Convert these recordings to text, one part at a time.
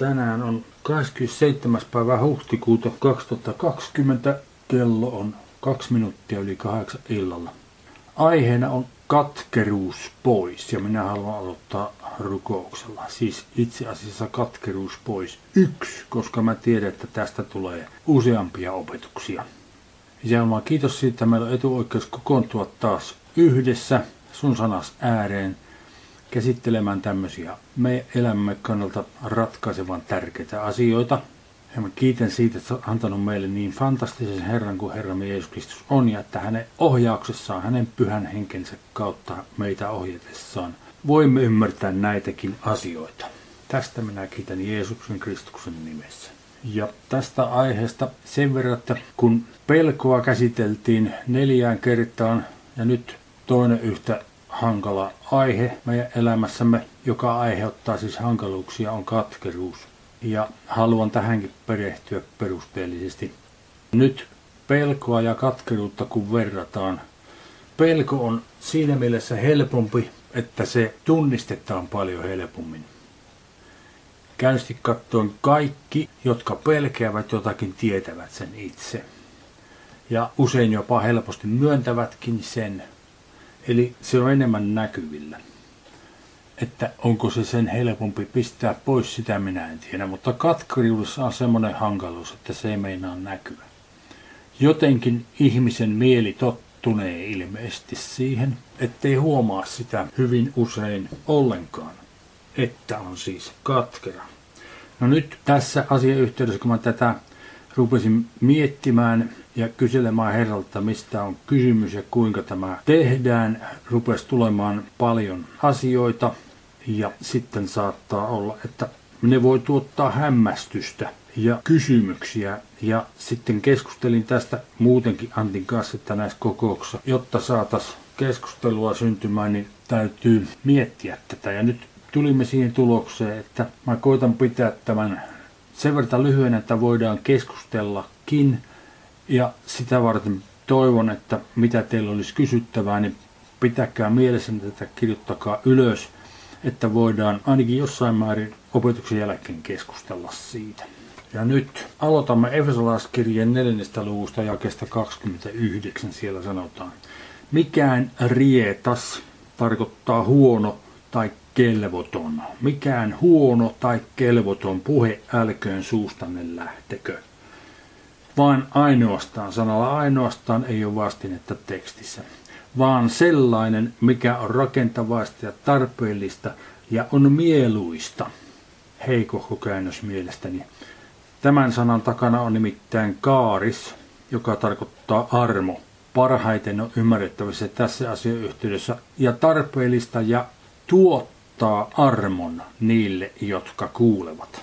Tänään on 27. päivä huhtikuuta 2020. Kello on kaksi minuuttia yli kahdeksan illalla. Aiheena on katkeruus pois ja minä haluan aloittaa rukouksella. Siis itse asiassa katkeruus pois. Yksi, koska mä tiedän, että tästä tulee useampia opetuksia. Jalma, kiitos siitä, että meillä on etuoikeus kokoontua taas yhdessä sun sanas ääreen käsittelemään tämmöisiä me elämämme kannalta ratkaisevan tärkeitä asioita. Ja mä kiitän siitä, että olet antanut meille niin fantastisen Herran kuin Herramme Jeesus Kristus on, ja että hänen ohjauksessaan, hänen pyhän henkensä kautta meitä ohjatessaan voimme ymmärtää näitäkin asioita. Tästä minä kiitän Jeesuksen Kristuksen nimessä. Ja tästä aiheesta sen verran, että kun pelkoa käsiteltiin neljään kertaan ja nyt toinen yhtä hankala aihe meidän elämässämme, joka aiheuttaa siis hankaluuksia, on katkeruus. Ja haluan tähänkin perehtyä perusteellisesti. Nyt pelkoa ja katkeruutta kun verrataan. Pelko on siinä mielessä helpompi, että se tunnistetaan paljon helpommin. Käynnisti katsoen kaikki, jotka pelkeävät jotakin, tietävät sen itse. Ja usein jopa helposti myöntävätkin sen. Eli se on enemmän näkyvillä. Että onko se sen helpompi pistää pois, sitä minä en tiedä. Mutta katkeriudessa on semmoinen hankaluus, että se ei meinaa näkyä. Jotenkin ihmisen mieli tottunee ilmeisesti siihen, ettei huomaa sitä hyvin usein ollenkaan että on siis katkera. No nyt tässä asiayhteydessä, kun mä tätä rupesin miettimään ja kyselemään herralta, mistä on kysymys ja kuinka tämä tehdään, rupesi tulemaan paljon asioita ja sitten saattaa olla, että ne voi tuottaa hämmästystä ja kysymyksiä. Ja sitten keskustelin tästä muutenkin Antin kanssa, että näissä kokouksissa, jotta saataisiin keskustelua syntymään, niin täytyy miettiä tätä. Ja nyt tulimme siihen tulokseen, että mä koitan pitää tämän sen verran lyhyen, että voidaan keskustellakin. Ja sitä varten toivon, että mitä teillä olisi kysyttävää, niin pitäkää mielessä tätä, kirjoittakaa ylös, että voidaan ainakin jossain määrin opetuksen jälkeen keskustella siitä. Ja nyt aloitamme Efesolaiskirjeen neljännestä luvusta jakesta 29. Siellä sanotaan, mikään rietas tarkoittaa huono tai kelvoton. Mikään huono tai kelvoton puhe älköön suustanne lähtekö. Vaan ainoastaan, sanalla ainoastaan ei ole vastinetta tekstissä, vaan sellainen, mikä on rakentavaista ja tarpeellista ja on mieluista. Heikohko käännös mielestäni. Tämän sanan takana on nimittäin kaaris, joka tarkoittaa armo. Parhaiten on ymmärrettävissä tässä asiayhteydessä ja tarpeellista ja tuottaa armon niille, jotka kuulevat.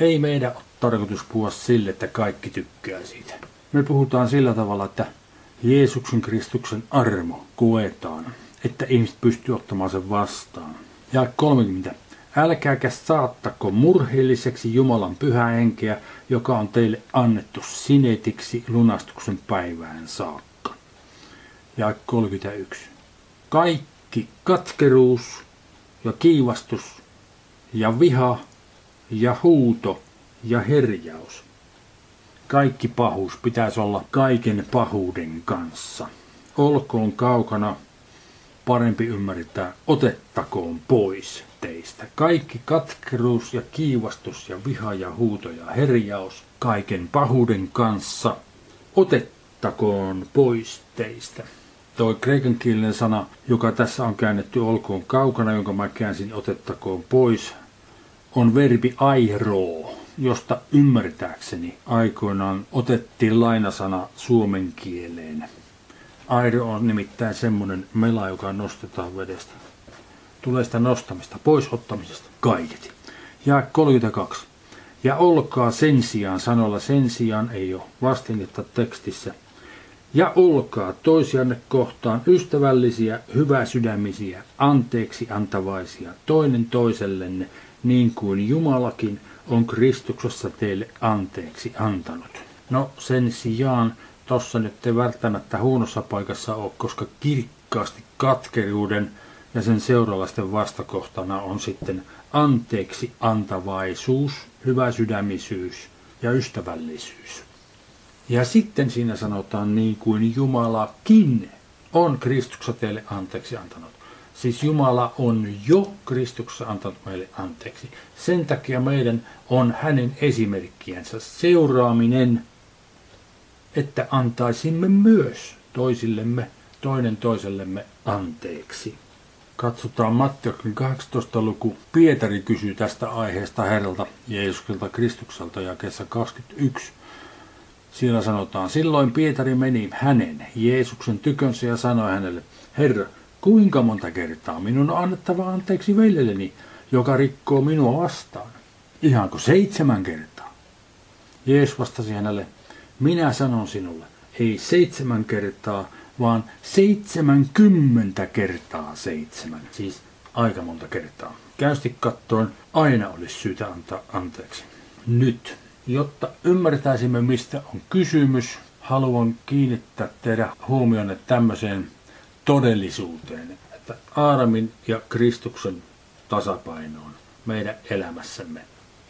Ei meidän ole tarkoitus puhua sille, että kaikki tykkää siitä. Me puhutaan sillä tavalla, että Jeesuksen Kristuksen armo koetaan, että ihmiset pystyy ottamaan sen vastaan. Ja 30. Älkääkä saattako murheelliseksi Jumalan pyhää henkeä, joka on teille annettu sinetiksi lunastuksen päivään saakka. Ja 31. Kaikki katkeruus, ja kiivastus ja viha ja huuto ja herjaus. Kaikki pahuus pitäisi olla kaiken pahuuden kanssa. Olkoon kaukana, parempi ymmärtää, otettakoon pois teistä. Kaikki katkeruus ja kiivastus ja viha ja huuto ja herjaus kaiken pahuuden kanssa, otettakoon pois teistä tuo kreikankielinen sana, joka tässä on käännetty olkoon kaukana, jonka mä käänsin otettakoon pois, on verbi airoo, josta ymmärtääkseni aikoinaan otettiin lainasana suomen kieleen. Airo on nimittäin semmoinen mela, joka nostetaan vedestä. Tulee sitä nostamista, pois ottamisesta, kaiketi. Ja 32. Ja olkaa sen sijaan, sanolla sen sijaan ei ole vastinetta tekstissä – ja olkaa toisianne kohtaan ystävällisiä, hyväsydämisiä, anteeksi antavaisia toinen toisellenne, niin kuin Jumalakin on Kristuksessa teille anteeksi antanut. No sen sijaan tossa nyt ei välttämättä huonossa paikassa ole, koska kirkkaasti katkeruuden ja sen seuraavasten vastakohtana on sitten anteeksi antavaisuus, hyväsydämisyys ja ystävällisyys. Ja sitten siinä sanotaan niin kuin Jumalakin on Kristuksessa teille anteeksi antanut. Siis Jumala on jo Kristuksessa antanut meille anteeksi. Sen takia meidän on hänen esimerkkiensä seuraaminen, että antaisimme myös toisillemme, toinen toisellemme anteeksi. Katsotaan Matteuksen 18. luku. Pietari kysyy tästä aiheesta Herralta Jeesukselta Kristukselta ja kesä 21. Siellä sanotaan, silloin Pietari meni hänen, Jeesuksen tykönsä ja sanoi hänelle, Herra, kuinka monta kertaa minun on annettava anteeksi veljelleni, joka rikkoo minua vastaan? Ihanko seitsemän kertaa? Jeesus vastasi hänelle, minä sanon sinulle, ei seitsemän kertaa, vaan seitsemänkymmentä kertaa seitsemän, siis aika monta kertaa. Käysti kattoon aina olisi syytä antaa anteeksi. Nyt, jotta ymmärtäisimme mistä on kysymys, haluan kiinnittää teidän huomionne tämmöiseen todellisuuteen, että Aaramin ja Kristuksen tasapainoon meidän elämässämme.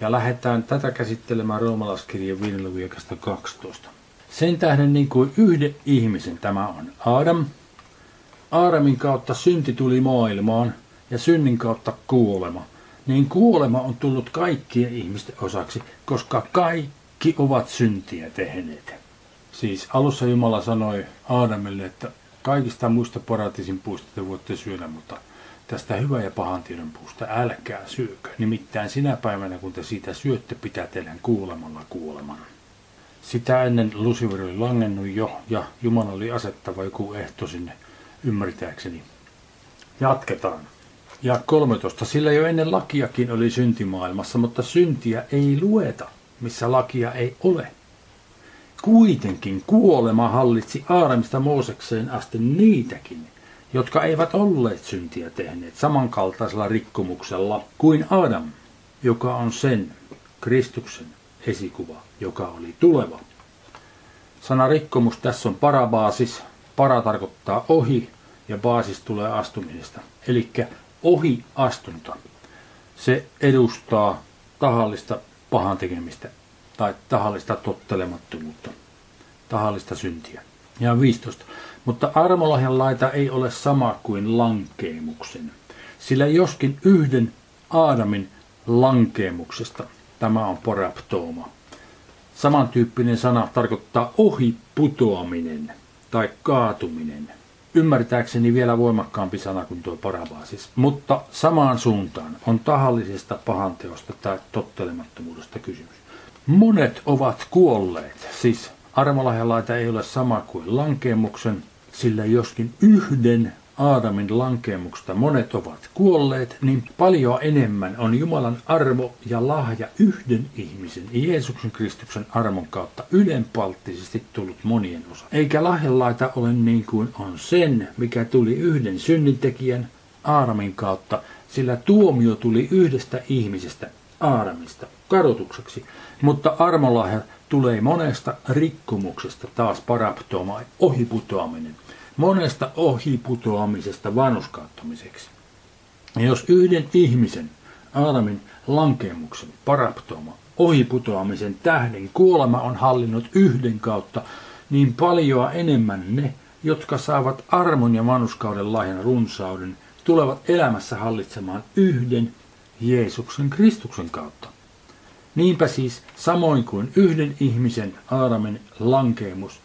Ja lähdetään tätä käsittelemään roomalaiskirjan 5. 12. Sen tähden niin kuin yhden ihmisen tämä on Adam. Aadamin kautta synti tuli maailmaan ja synnin kautta kuolema. Niin kuolema on tullut kaikkien ihmisten osaksi, koska kaikki ovat syntiä tehneet. Siis alussa Jumala sanoi Aadamille, että kaikista muista paratiisin puista te voitte syödä, mutta tästä hyvä ja pahan tiedon puusta älkää syökö. Nimittäin sinä päivänä, kun te siitä syötte, pitää teidän kuulemalla kuoleman. Sitä ennen Lucifer oli langennut jo ja Jumala oli asettava joku ehto sinne ymmärtääkseni. Jatketaan. Ja 13. Sillä jo ennen lakiakin oli syntimaailmassa, mutta syntiä ei lueta, missä lakia ei ole. Kuitenkin kuolema hallitsi Aaramista Moosekseen asti niitäkin, jotka eivät olleet syntiä tehneet samankaltaisella rikkomuksella kuin Adam, joka on sen, Kristuksen, esikuva, joka oli tuleva. Sana rikkomus tässä on parabaasis. Para tarkoittaa ohi ja baasis tulee astumisesta. Eli ohi astunta. Se edustaa tahallista pahan tekemistä tai tahallista tottelemattomuutta, tahallista syntiä. Ja 15. Mutta armolahjan laita ei ole sama kuin lankeemuksen, sillä joskin yhden Aadamin lankeemuksesta – Tämä on poraptooma. Samantyyppinen sana tarkoittaa ohi putoaminen tai kaatuminen. Ymmärtääkseni vielä voimakkaampi sana kuin tuo parabaasis. Mutta samaan suuntaan on tahallisesta pahanteosta tai tottelemattomuudesta kysymys. Monet ovat kuolleet, siis armolahjalaita ei ole sama kuin lankeemuksen, sillä joskin yhden Aadamin lankeemuksesta monet ovat kuolleet, niin paljon enemmän on Jumalan armo ja lahja yhden ihmisen, Jeesuksen Kristuksen armon kautta ylenpalttisesti tullut monien osa. Eikä lahjanlaita ole niin kuin on sen, mikä tuli yhden synnintekijän Aadamin kautta, sillä tuomio tuli yhdestä ihmisestä, Aadamista, kadotukseksi, mutta armolahja tulee monesta rikkomuksesta taas paraptoma, ohiputoaminen monesta ohiputoamisesta vanhuskauttamiseksi. Ja jos yhden ihmisen, Aadamin lankemuksen, paraptoma, ohiputoamisen tähden kuolema on hallinnut yhden kautta, niin paljon enemmän ne, jotka saavat armon ja vanhuskauden lahjan runsauden, tulevat elämässä hallitsemaan yhden Jeesuksen Kristuksen kautta. Niinpä siis samoin kuin yhden ihmisen Aadamin lankeemus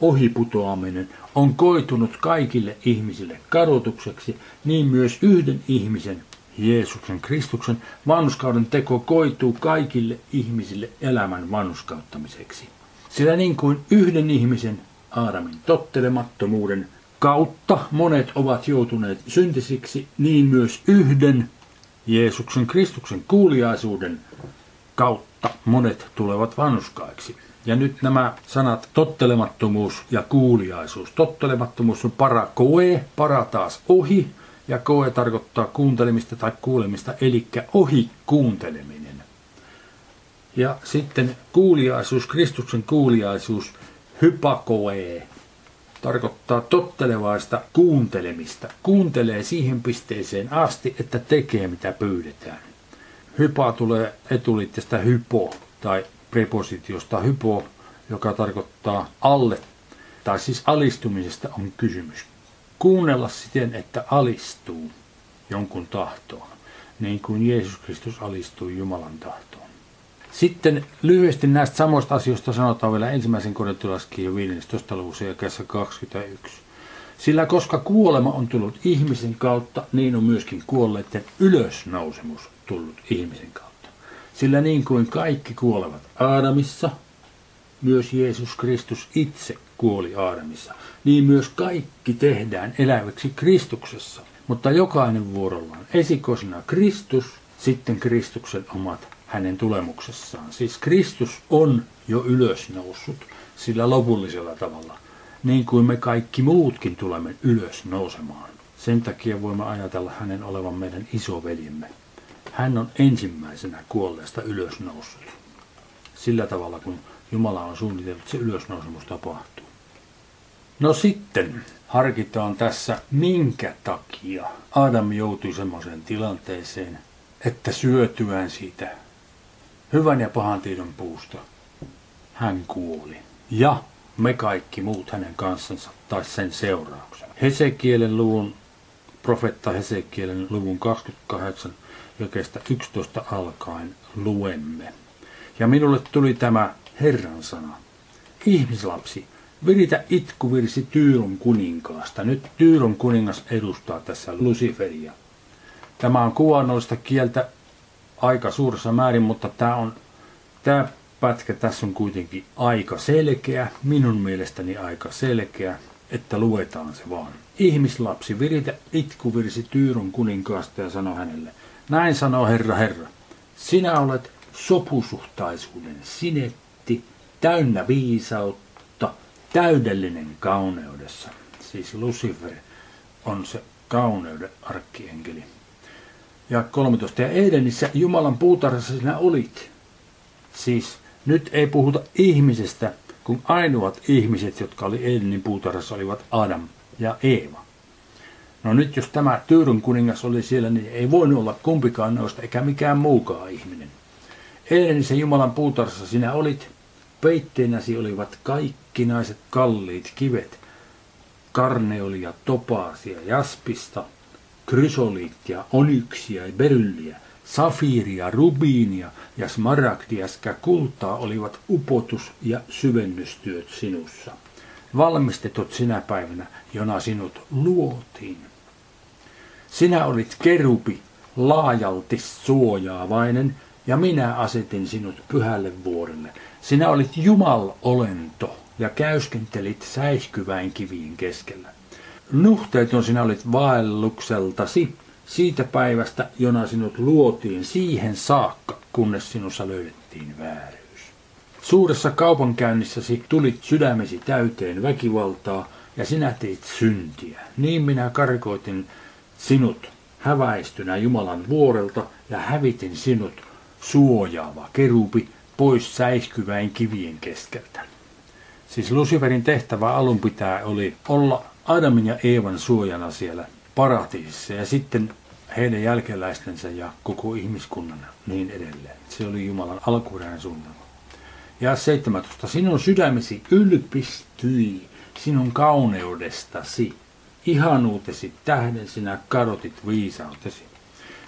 ohiputoaminen on koitunut kaikille ihmisille kadotukseksi, niin myös yhden ihmisen, Jeesuksen Kristuksen, vanhuskauden teko koituu kaikille ihmisille elämän vanhuskauttamiseksi. Sillä niin kuin yhden ihmisen, Aadamin tottelemattomuuden kautta monet ovat joutuneet syntisiksi, niin myös yhden Jeesuksen Kristuksen kuuliaisuuden kautta monet tulevat vanhuskaiksi. Ja nyt nämä sanat tottelemattomuus ja kuuliaisuus. Tottelemattomuus on para koe, para taas ohi, ja koe tarkoittaa kuuntelemista tai kuulemista, eli ohi kuunteleminen. Ja sitten kuuliaisuus, Kristuksen kuuliaisuus, hypakoe, tarkoittaa tottelevaista kuuntelemista. Kuuntelee siihen pisteeseen asti, että tekee mitä pyydetään. Hypa tulee etuliitteestä hypo tai prepositiosta hypo, joka tarkoittaa alle, tai siis alistumisesta on kysymys. Kuunnella siten, että alistuu jonkun tahtoon, niin kuin Jeesus Kristus alistui Jumalan tahtoon. Sitten lyhyesti näistä samoista asioista sanotaan vielä ensimmäisen korintolaskirjan 15. luvussa ja 21. Sillä koska kuolema on tullut ihmisen kautta, niin on myöskin kuolleiden ylösnousemus tullut ihmisen kautta. Sillä niin kuin kaikki kuolevat Aadamissa, myös Jeesus Kristus itse kuoli Aadamissa, niin myös kaikki tehdään eläväksi Kristuksessa. Mutta jokainen vuorollaan esikosina Kristus, sitten Kristuksen omat hänen tulemuksessaan. Siis Kristus on jo ylösnoussut sillä lopullisella tavalla, niin kuin me kaikki muutkin tulemme ylös nousemaan. Sen takia voimme ajatella hänen olevan meidän isoveljemme. Hän on ensimmäisenä kuolleesta ylösnoussut. Sillä tavalla, kun Jumala on suunnitellut, se ylösnousemus tapahtuu. No sitten harkitaan tässä, minkä takia Adam joutui semmoiseen tilanteeseen, että syötyään siitä hyvän ja pahan tiedon puusta hän kuoli. Ja me kaikki muut hänen kanssansa tai sen seurauksena. Hesekielen luvun, profetta Hesekielen luvun 28 jakeesta 11 alkaen luemme. Ja minulle tuli tämä Herran sana. Ihmislapsi, viritä itkuvirsi Tyylon kuninkaasta. Nyt Tyylon kuningas edustaa tässä Luciferia. Tämä on kuvannollista kieltä aika suuressa määrin, mutta tämä on tämä pätkä tässä on kuitenkin aika selkeä, minun mielestäni aika selkeä, että luetaan se vaan. Ihmislapsi, viritä itkuvirsi Tyyrun kuninkaasta ja sano hänelle, näin sanoo Herra Herra, sinä olet sopusuhtaisuuden sinetti, täynnä viisautta, täydellinen kauneudessa. Siis Lucifer on se kauneuden arkkienkeli. Ja 13. Ja Edenissä Jumalan puutarhassa sinä olit. Siis nyt ei puhuta ihmisestä, kun ainoat ihmiset, jotka oli Edenin puutarhassa, olivat Adam ja Eeva. No nyt jos tämä Tyyryn kuningas oli siellä, niin ei voinut olla kumpikaan noista eikä mikään muukaan ihminen. Edenissä Jumalan puutarhassa sinä olit, peitteenäsi olivat kaikki naiset kalliit kivet, karneolia, topaasia, jaspista – krysoliittia, onyksia ja berylliä, safiiria, rubiinia ja smaragdia sekä kultaa olivat upotus- ja syvennystyöt sinussa. Valmistetut sinä päivänä, jona sinut luotiin. Sinä olit kerupi, laajalti suojaavainen, ja minä asetin sinut pyhälle vuorelle. Sinä olit Jumal-olento ja käyskentelit säihkyväin kivien keskellä. Nuhteeton sinä olit vaellukseltasi siitä päivästä, jona sinut luotiin siihen saakka, kunnes sinussa löydettiin vääryys. Suuressa kaupankäynnissäsi tulit sydämesi täyteen väkivaltaa ja sinä teit syntiä. Niin minä karkoitin sinut häväistynä Jumalan vuorelta ja hävitin sinut suojaava kerupi pois säihkyväin kivien keskeltä. Siis Luciferin tehtävä alun pitää oli olla Adamin ja Eevan suojana siellä paratiisissa ja sitten heidän jälkeläistensä ja koko ihmiskunnan niin edelleen. Se oli Jumalan alkuperäinen suunnitelma. Ja 17. Sinun sydämesi ylpistyi sinun kauneudestasi. Ihanuutesi tähden sinä kadotit viisautesi.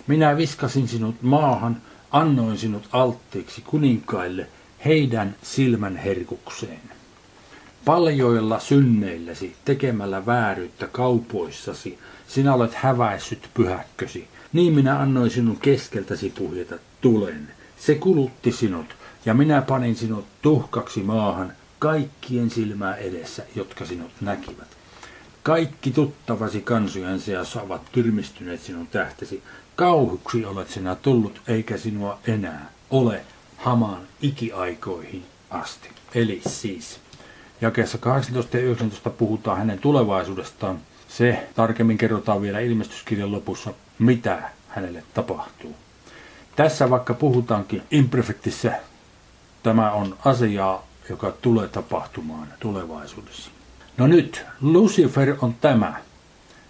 Minä viskasin sinut maahan, annoin sinut alttiiksi kuninkaille heidän silmän herkukseen paljoilla synneilläsi, tekemällä vääryyttä kaupoissasi, sinä olet häväissyt pyhäkkösi. Niin minä annoin sinun keskeltäsi puhjeta tulen. Se kulutti sinut, ja minä panin sinut tuhkaksi maahan kaikkien silmää edessä, jotka sinut näkivät. Kaikki tuttavasi kansojen seassa ovat tyrmistyneet sinun tähtesi. Kauhuksi olet sinä tullut, eikä sinua enää ole hamaan ikiaikoihin asti. Eli siis Jakeessa 18 ja 19 puhutaan hänen tulevaisuudestaan. Se tarkemmin kerrotaan vielä ilmestyskirjan lopussa, mitä hänelle tapahtuu. Tässä vaikka puhutaankin imperfektissä, tämä on asia, joka tulee tapahtumaan tulevaisuudessa. No nyt, Lucifer on tämä,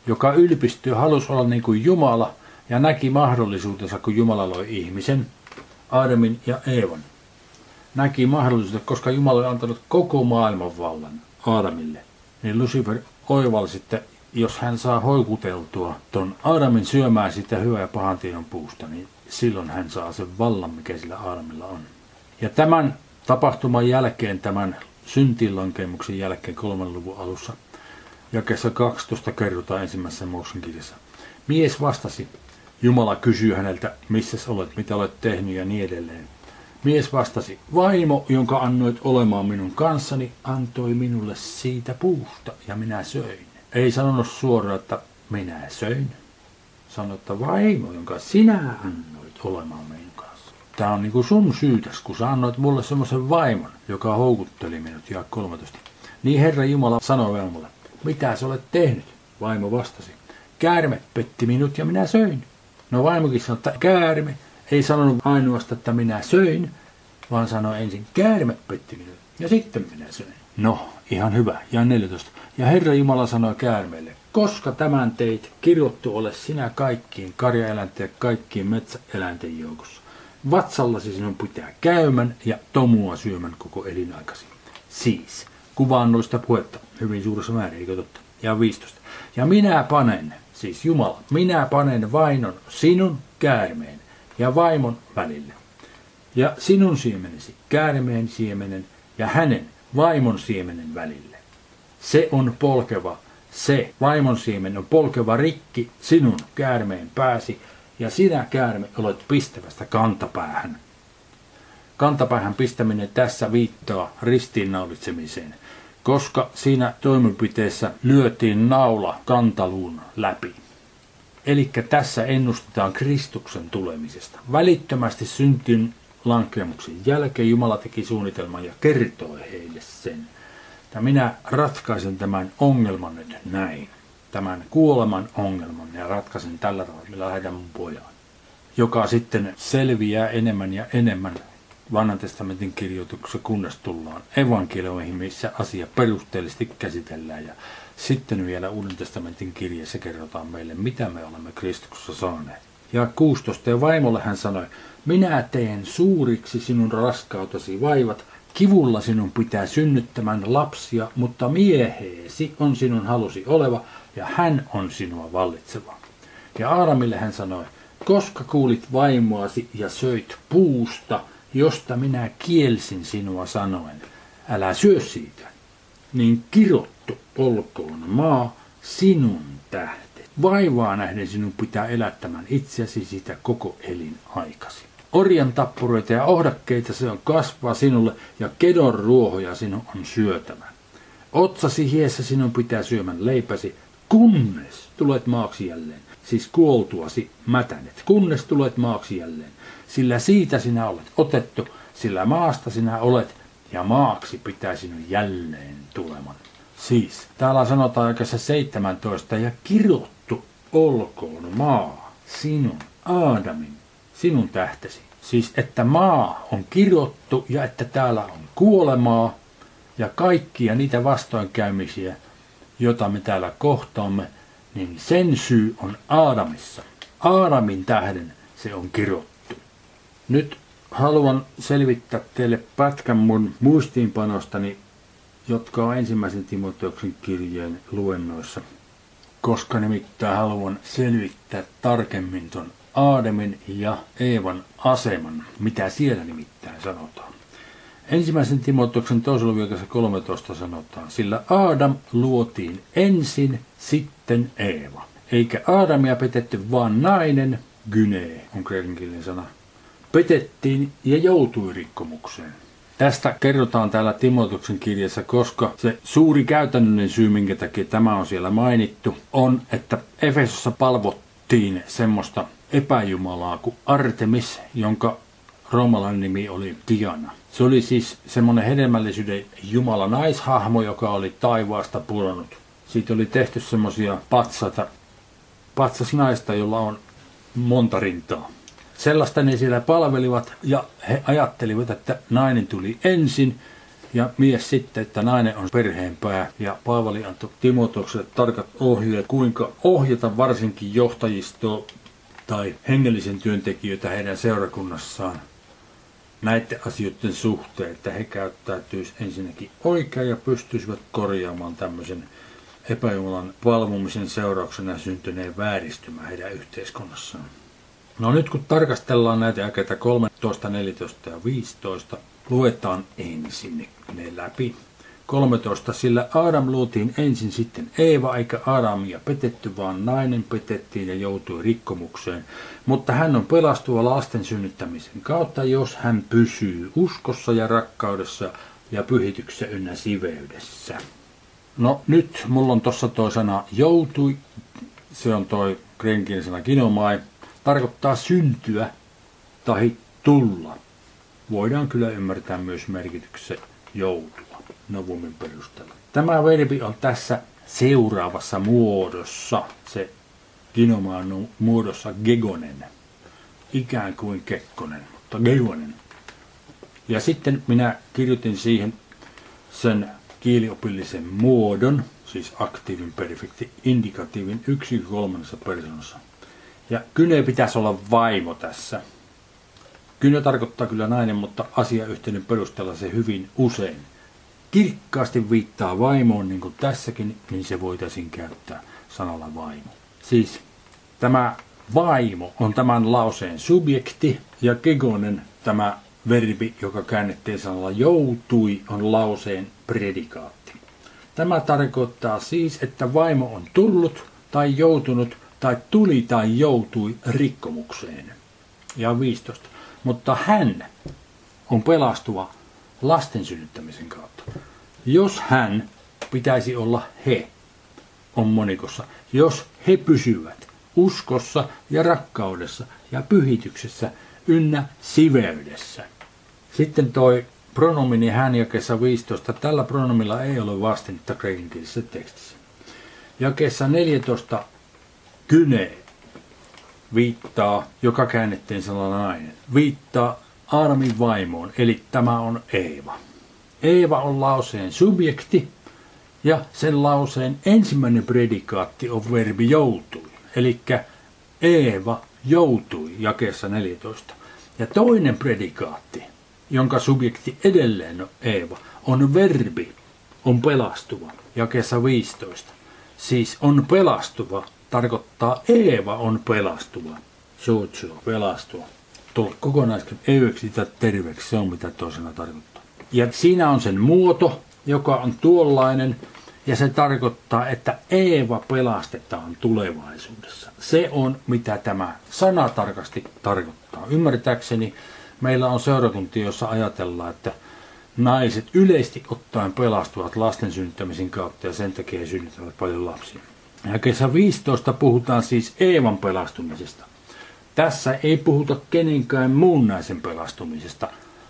joka ylpistyy, halusi olla niin kuin Jumala ja näki mahdollisuutensa, kun Jumala loi ihmisen, Adamin ja Eevan. Näki mahdollisuutensa, koska Jumala oli antanut koko maailman vallan Adamille. Niin Lucifer oivalsi, että jos hän saa hoikuteltua ton Adamin syömään sitä hyvää ja pahan tiedon puusta, niin silloin hän saa sen vallan, mikä sillä Adamilla on. Ja tämän tapahtuman jälkeen, tämän syntiinlankemuksen jälkeen kolmen luvun alussa, jakessa 12 kerrotaan ensimmäisessä Mooseksen kirjassa. Mies vastasi, Jumala kysyy häneltä, missä olet, mitä olet tehnyt ja niin edelleen. Mies vastasi, vaimo, jonka annoit olemaan minun kanssani, antoi minulle siitä puusta ja minä söin. Ei sanonut suoraan, että minä söin. Sanoi, että vaimo, jonka sinä annoit olemaan minun kanssa. Tämä on niinku sun syytäs, kun sä annoit mulle semmoisen vaimon, joka houkutteli minut, ja 13. Niin Herra Jumala sanoi vaimolle, mitä sä olet tehnyt? Vaimo vastasi, käärme petti minut ja minä söin. No vaimokin sanoi, että käärme ei sanonut ainoastaan, että minä söin, vaan sanoi ensin, käärme petti minut ja sitten minä söin. No, ihan hyvä. Ja 14. Ja Herra Jumala sanoi käärmeelle, koska tämän teit, kirjoittu ole sinä kaikkiin karjaeläinten ja kaikkiin metsäeläinten joukossa. Vatsallasi sinun pitää käymän ja tomua syömän koko elinaikasi. Siis, kuvaannollista puhetta, hyvin suuressa määrin, eikö totta? Ja 15. Ja minä panen, siis Jumala, minä panen vainon sinun käärmeen ja vaimon välille. Ja sinun siemenesi, käärmeen siemenen ja hänen vaimon siemenen välille. Se on polkeva, se vaimon siemen on polkeva rikki sinun käärmeen pääsi, ja sinä käärme olet pistävästä kantapäähän. Kantapäähän pistäminen tässä viittaa ristiinnaulitsemiseen, koska siinä toimenpiteessä lyötiin naula kantaluun läpi. Eli tässä ennustetaan Kristuksen tulemisesta. Välittömästi syntin lankemuksen jälkeen Jumala teki suunnitelman ja kertoi heille sen. Ja minä ratkaisen tämän ongelman nyt näin. Tämän kuoleman ongelman ja ratkaisen tällä tavalla, millä lähetän mun pojan. Joka sitten selviää enemmän ja enemmän vanhan testamentin kirjoituksessa, kunnes tullaan evankeliumeihin, missä asia perusteellisesti käsitellään. Ja sitten vielä Uuden testamentin kirjassa kerrotaan meille, mitä me olemme Kristuksessa saaneet. Ja 16. Ja vaimolle hän sanoi, minä teen suuriksi sinun raskautesi vaivat, kivulla sinun pitää synnyttämään lapsia, mutta mieheesi on sinun halusi oleva, ja hän on sinua vallitseva. Ja Aaramille hän sanoi, koska kuulit vaimoasi ja söit puusta, josta minä kielsin sinua sanoen, älä syö siitä, niin kirottu olkoon maa sinun tähdet. Vaivaa nähden sinun pitää elättämään itseäsi sitä koko elinaikasi. Orjan tappureita ja ohdakkeita se on kasvaa sinulle ja kedon ruohoja sinun on syötävä. Otsasi hiessä sinun pitää syömän leipäsi, kunnes tulet maaksi jälleen. Siis kuoltuasi mätänet, kunnes tulet maaksi jälleen. Sillä siitä sinä olet otettu, sillä maasta sinä olet, ja maaksi pitää sinun jälleen tuleman. Siis, täällä sanotaan oikeassa 17, ja kirottu olkoon maa, sinun, Aadamin, sinun tähtesi. Siis, että maa on kirottu ja että täällä on kuolemaa ja kaikkia niitä vastoinkäymisiä, joita me täällä kohtaamme, niin sen syy on Aadamissa. Aadamin tähden se on kirottu. Nyt haluan selvittää teille pätkän mun muistiinpanostani, jotka on ensimmäisen Timoteoksen kirjeen luennoissa, koska nimittäin haluan selvittää tarkemmin ton Aademin ja Eevan aseman, mitä siellä nimittäin sanotaan. Ensimmäisen Timoteoksen toisella viikossa 13 sanotaan, sillä Aadam luotiin ensin, sitten Eeva. Eikä Aadamia petetty vaan nainen, gynee on kreikankielinen sana, petettiin ja joutui rikkomukseen. Tästä kerrotaan täällä Timotuksen kirjassa, koska se suuri käytännöllinen syy, minkä takia tämä on siellä mainittu, on, että Efesossa palvottiin semmoista epäjumalaa kuin Artemis, jonka roomalainen nimi oli Diana. Se oli siis semmoinen hedelmällisyyden jumala naishahmo, joka oli taivaasta pudonnut. Siitä oli tehty semmoisia patsaita, patsas naista, jolla on monta rintaa. Sellaista ne siellä palvelivat ja he ajattelivat, että nainen tuli ensin Ja mies sitten, että nainen on perheenpää ja Paavali antoi Timotokselle tarkat ohjeet, kuinka ohjata varsinkin johtajistoa tai hengellisen työntekijöitä heidän seurakunnassaan näiden asioiden suhteen, että he käyttäytyisivät ensinnäkin oikein ja pystyisivät korjaamaan tämmöisen epäjumalan palvomisen seurauksena syntyneen vääristymän heidän yhteiskunnassaan. No nyt kun tarkastellaan näitä jakeita 13, 14 ja 15, luetaan ensin ne läpi. 13. Sillä Adam luotiin ensin sitten Eeva, eikä Adamia petetty, vaan nainen petettiin ja joutui rikkomukseen. Mutta hän on pelastuva lasten synnyttämisen kautta, jos hän pysyy uskossa ja rakkaudessa ja pyhityksessä ynnä siveydessä. No nyt mulla on tossa toi sana joutui, se on toi krenkin sana kinomai, tarkoittaa syntyä tai tulla. Voidaan kyllä ymmärtää myös merkityksessä joutua novumin perusteella. Tämä verbi on tässä seuraavassa muodossa, se kinomaan muodossa gegonen, ikään kuin kekkonen, mutta gegonen. Ja sitten minä kirjoitin siihen sen kieliopillisen muodon, siis aktiivin perfekti, indikatiivin yksi kolmannessa persoonassa. Ja kyne pitäisi olla vaimo tässä. Kyne tarkoittaa kyllä nainen, mutta asiayhteyden perusteella se hyvin usein kirkkaasti viittaa vaimoon, niin kuin tässäkin, niin se voitaisiin käyttää sanalla vaimo. Siis tämä vaimo on tämän lauseen subjekti ja kegonen tämä verbi, joka käännettiin sanalla joutui, on lauseen predikaatti. Tämä tarkoittaa siis, että vaimo on tullut tai joutunut tai tuli tai joutui rikkomukseen. Ja 15. Mutta hän on pelastuva lasten synnyttämisen kautta. Jos hän pitäisi olla he, on monikossa. Jos he pysyvät uskossa ja rakkaudessa ja pyhityksessä ynnä siveydessä. Sitten toi pronomini hän jakeessa 15. Tällä pronomilla ei ole vastinetta kreikinkielisessä tekstissä. Jakeessa 14 kyne viittaa, joka käännettiin sanalla nainen, viittaa Aadamin vaimoon, eli tämä on Eeva. Eeva on lauseen subjekti ja sen lauseen ensimmäinen predikaatti on verbi joutui, eli Eeva joutui jakeessa 14. Ja toinen predikaatti, jonka subjekti edelleen on Eeva, on verbi, on pelastuva, jakeessa 15. Siis on pelastuva tarkoittaa Eeva on pelastuva. Suutsu, pelastua. Tuo kokonaiskin eyksitä terveeksi, se on mitä toisena tarkoittaa. Ja siinä on sen muoto, joka on tuollainen, ja se tarkoittaa, että Eeva pelastetaan tulevaisuudessa. Se on mitä tämä sana tarkasti tarkoittaa. Ymmärtääkseni meillä on seurakuntia, jossa ajatellaan, että naiset yleisesti ottaen pelastuvat lasten synnyttämisen kautta ja sen takia he synnyttävät paljon lapsia. Ja kesä 15 puhutaan siis Eevan pelastumisesta. Tässä ei puhuta kenenkään muun naisen pelastumisesta.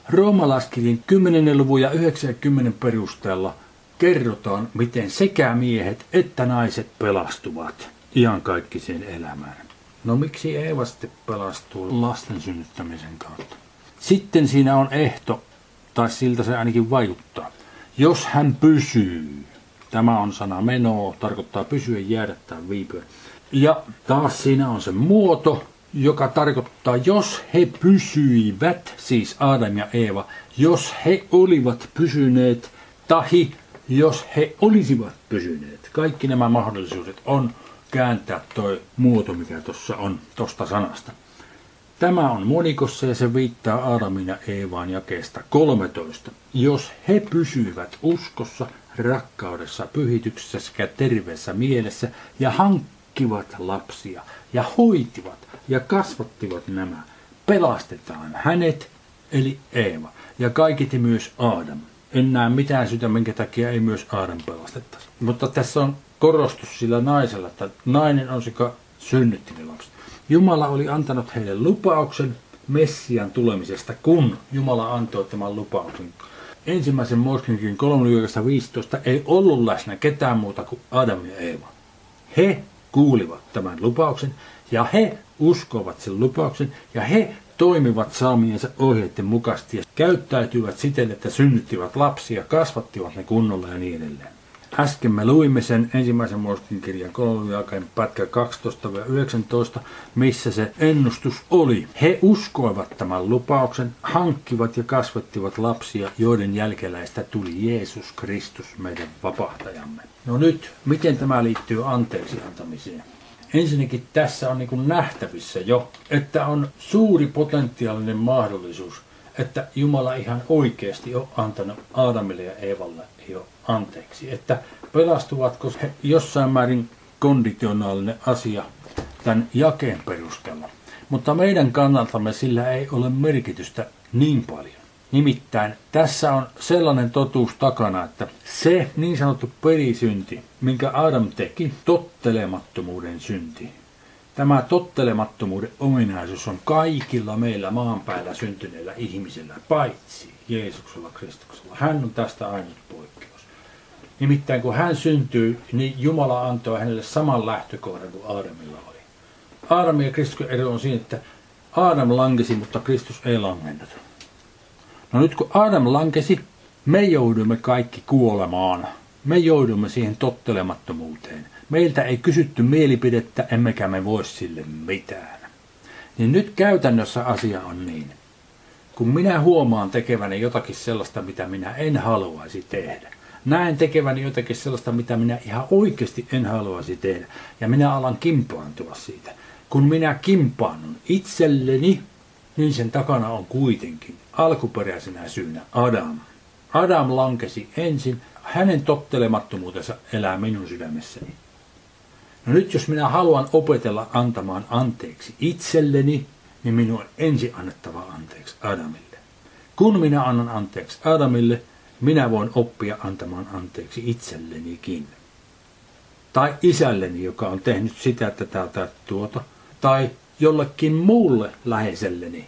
Roomalaiskirjan 10. luvun ja 90 perusteella kerrotaan, miten sekä miehet että naiset pelastuvat iankaikkiseen elämään. No miksi Eeva sitten pelastuu lasten synnyttämisen kautta? Sitten siinä on ehto, tai siltä se ainakin vaikuttaa. Jos hän pysyy Tämä on sana meno, tarkoittaa pysyä, jäädä tai viipyä. Ja taas siinä on se muoto, joka tarkoittaa, jos he pysyivät, siis Adam ja Eeva, jos he olivat pysyneet, tahi jos he olisivat pysyneet. Kaikki nämä mahdollisuudet on kääntää tuo muoto, mikä tuossa on tuosta sanasta. Tämä on monikossa ja se viittaa Aadamin ja Eevaan jakeesta 13. Jos he pysyivät uskossa, rakkaudessa, pyhityksessä sekä terveessä mielessä ja hankkivat lapsia ja hoitivat ja kasvattivat nämä, pelastetaan hänet, eli Eeva, ja kaikiti myös Aadam. En näe mitään syytä, minkä takia ei myös Aadam pelastettaisi. Mutta tässä on korostus sillä naisella, että nainen on se, joka synnytti ne lapset. Jumala oli antanut heille lupauksen Messian tulemisesta, kun Jumala antoi tämän lupauksen. Ensimmäisen Moskinkin 3.15 ei ollut läsnä ketään muuta kuin Adam ja Eeva. He kuulivat tämän lupauksen ja he uskovat sen lupauksen ja he toimivat saamiensa ohjeiden mukaisesti ja käyttäytyivät siten, että synnyttivät lapsia, kasvattivat ne kunnolla ja niin edelleen. Äsken me luimme sen ensimmäisen Moskin kirjan kolmiaikainen pätkä 12-19, missä se ennustus oli. He uskoivat tämän lupauksen, hankkivat ja kasvattivat lapsia, joiden jälkeläistä tuli Jeesus Kristus, meidän vapahtajamme. No nyt, miten tämä liittyy anteeksi antamiseen? Ensinnäkin tässä on niin nähtävissä jo, että on suuri potentiaalinen mahdollisuus, että Jumala ihan oikeasti on antanut Aadamille ja Eevalle jo anteeksi. Että pelastuvatko he jossain määrin konditionaalinen asia tämän jakeen perusteella. Mutta meidän kannaltamme sillä ei ole merkitystä niin paljon. Nimittäin tässä on sellainen totuus takana, että se niin sanottu perisynti, minkä Adam teki, tottelemattomuuden synti. Tämä tottelemattomuuden ominaisuus on kaikilla meillä maan päällä syntyneillä ihmisillä, paitsi Jeesuksella Kristuksella. Hän on tästä ainut poikkeus. Nimittäin kun hän syntyi, niin Jumala antoi hänelle saman lähtökohdan kuin Aadamilla oli. Aadam ja Kristuksen ero on siinä, että Aadam lankesi, mutta Kristus ei langennut. No nyt kun Adam lankesi, me joudumme kaikki kuolemaan. Me joudumme siihen tottelemattomuuteen. Meiltä ei kysytty mielipidettä, emmekä me voi sille mitään. Niin nyt käytännössä asia on niin. Kun minä huomaan tekeväni jotakin sellaista, mitä minä en haluaisi tehdä, näen tekeväni jotakin sellaista, mitä minä ihan oikeasti en haluaisi tehdä, ja minä alan kimpaantua siitä. Kun minä kimpaannun itselleni, niin sen takana on kuitenkin alkuperäisenä syynä Adam. Adam lankesi ensin, hänen tottelemattomuutensa elää minun sydämessäni. No nyt jos minä haluan opetella antamaan anteeksi itselleni, niin minun on ensin annettava anteeksi Adamille. Kun minä annan anteeksi Adamille, minä voin oppia antamaan anteeksi itsellenikin. Tai isälleni, joka on tehnyt sitä, että täältä tuota. Tai jollekin muulle läheiselleni,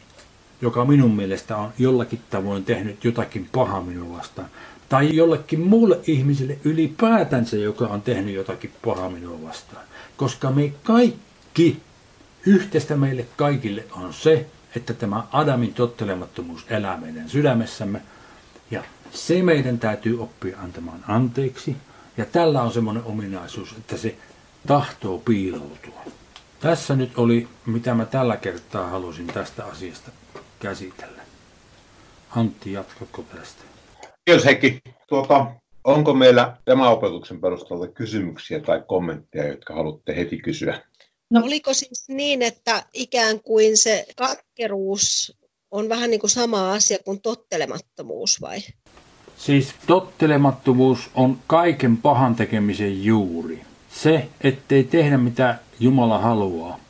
joka minun mielestä on jollakin tavoin tehnyt jotakin pahaa minua vastaan. Tai jollekin muulle ihmiselle ylipäätänsä, joka on tehnyt jotakin pahaa minua vastaan. Koska me kaikki, yhteistä meille kaikille on se, että tämä Adamin tottelemattomuus elää meidän sydämessämme. Ja se meidän täytyy oppia antamaan anteeksi. Ja tällä on semmoinen ominaisuus, että se tahtoo piiloutua. Tässä nyt oli, mitä mä tällä kertaa halusin tästä asiasta käsitellä. Antti, jatkatko tästä? Kiitos Heikki. Tuota, onko meillä tämän opetuksen perusteella kysymyksiä tai kommentteja, jotka haluatte heti kysyä? No oliko siis niin, että ikään kuin se katkeruus on vähän niin kuin sama asia kuin tottelemattomuus vai? Siis tottelemattomuus on kaiken pahan tekemisen juuri. Se, ettei tehdä mitä Jumala haluaa,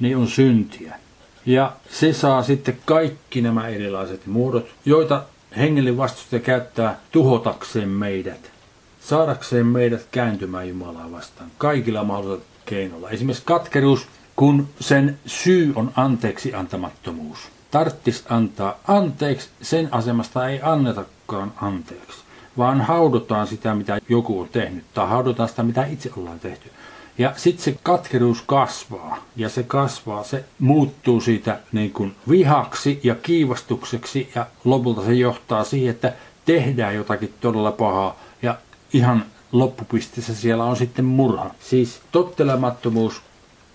niin on syntiä. Ja se saa sitten kaikki nämä erilaiset muodot, joita hengellinen vastustaja käyttää tuhotakseen meidät, saadakseen meidät kääntymään Jumalaa vastaan kaikilla mahdollisilla keinoilla. Esimerkiksi katkeruus, kun sen syy on anteeksi antamattomuus. Tarttis antaa anteeksi, sen asemasta ei annetakaan anteeksi, vaan haudotaan sitä, mitä joku on tehnyt, tai haudotaan sitä, mitä itse ollaan tehty. Ja sitten se katkeruus kasvaa ja se kasvaa, se muuttuu siitä niin kuin vihaksi ja kiivastukseksi ja lopulta se johtaa siihen, että tehdään jotakin todella pahaa ja ihan loppupisteessä siellä on sitten murha. Siis tottelemattomuus.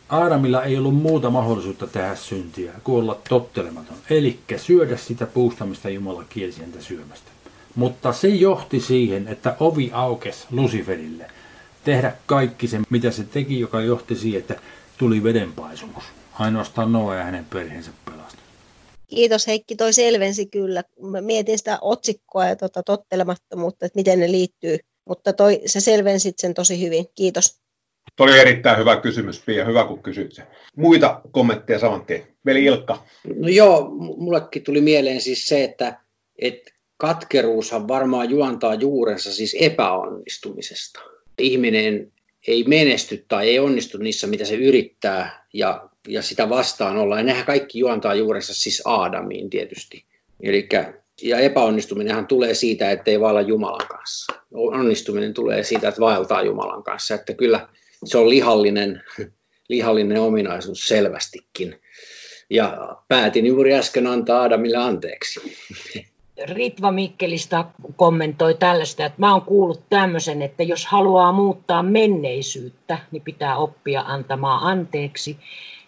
Aadamilla ei ollut muuta mahdollisuutta tehdä syntiä kuin olla tottelematon. Eli syödä sitä puusta, mistä Jumala kielsi syömästä. Mutta se johti siihen, että ovi aukesi Luciferille – tehdä kaikki se, mitä se teki, joka johti siihen, että tuli vedenpaisumus. Ainoastaan Noa ja hänen perheensä pelastui. Kiitos Heikki, toi selvensi kyllä. Mä mietin sitä otsikkoa ja tota tottelemattomuutta, että miten ne liittyy, mutta toi, se selvensit sen tosi hyvin. Kiitos. Tuo oli erittäin hyvä kysymys, Pia. Hyvä, kun kysyit sen. Muita kommentteja saman tien. Veli Ilkka. No joo, mullekin tuli mieleen siis se, että, että katkeruushan varmaan juontaa juurensa siis epäonnistumisesta ihminen ei menesty tai ei onnistu niissä, mitä se yrittää ja, ja sitä vastaan olla. Ja nehän kaikki juontaa juurensa siis Aadamiin tietysti. Elikkä, ja epäonnistuminenhan tulee siitä, että ei vailla Jumalan kanssa. Onnistuminen tulee siitä, että vaeltaa Jumalan kanssa. Että kyllä se on lihallinen, lihallinen ominaisuus selvästikin. Ja päätin juuri äsken antaa Adamille anteeksi. Ritva Mikkelistä kommentoi tällaista, että mä oon kuullut tämmöisen, että jos haluaa muuttaa menneisyyttä, niin pitää oppia antamaan anteeksi.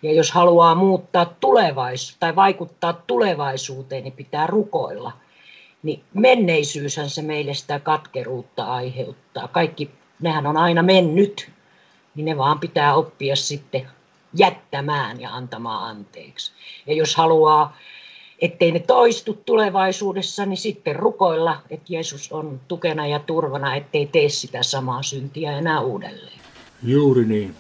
Ja jos haluaa muuttaa tulevaisuutta tai vaikuttaa tulevaisuuteen, niin pitää rukoilla. Niin menneisyyshän se meille sitä katkeruutta aiheuttaa. Kaikki, nehän on aina mennyt, niin ne vaan pitää oppia sitten jättämään ja antamaan anteeksi. Ja jos haluaa ettei ne toistu tulevaisuudessa, niin sitten rukoilla, että Jeesus on tukena ja turvana, ettei tee sitä samaa syntiä enää uudelleen. Juuri niin.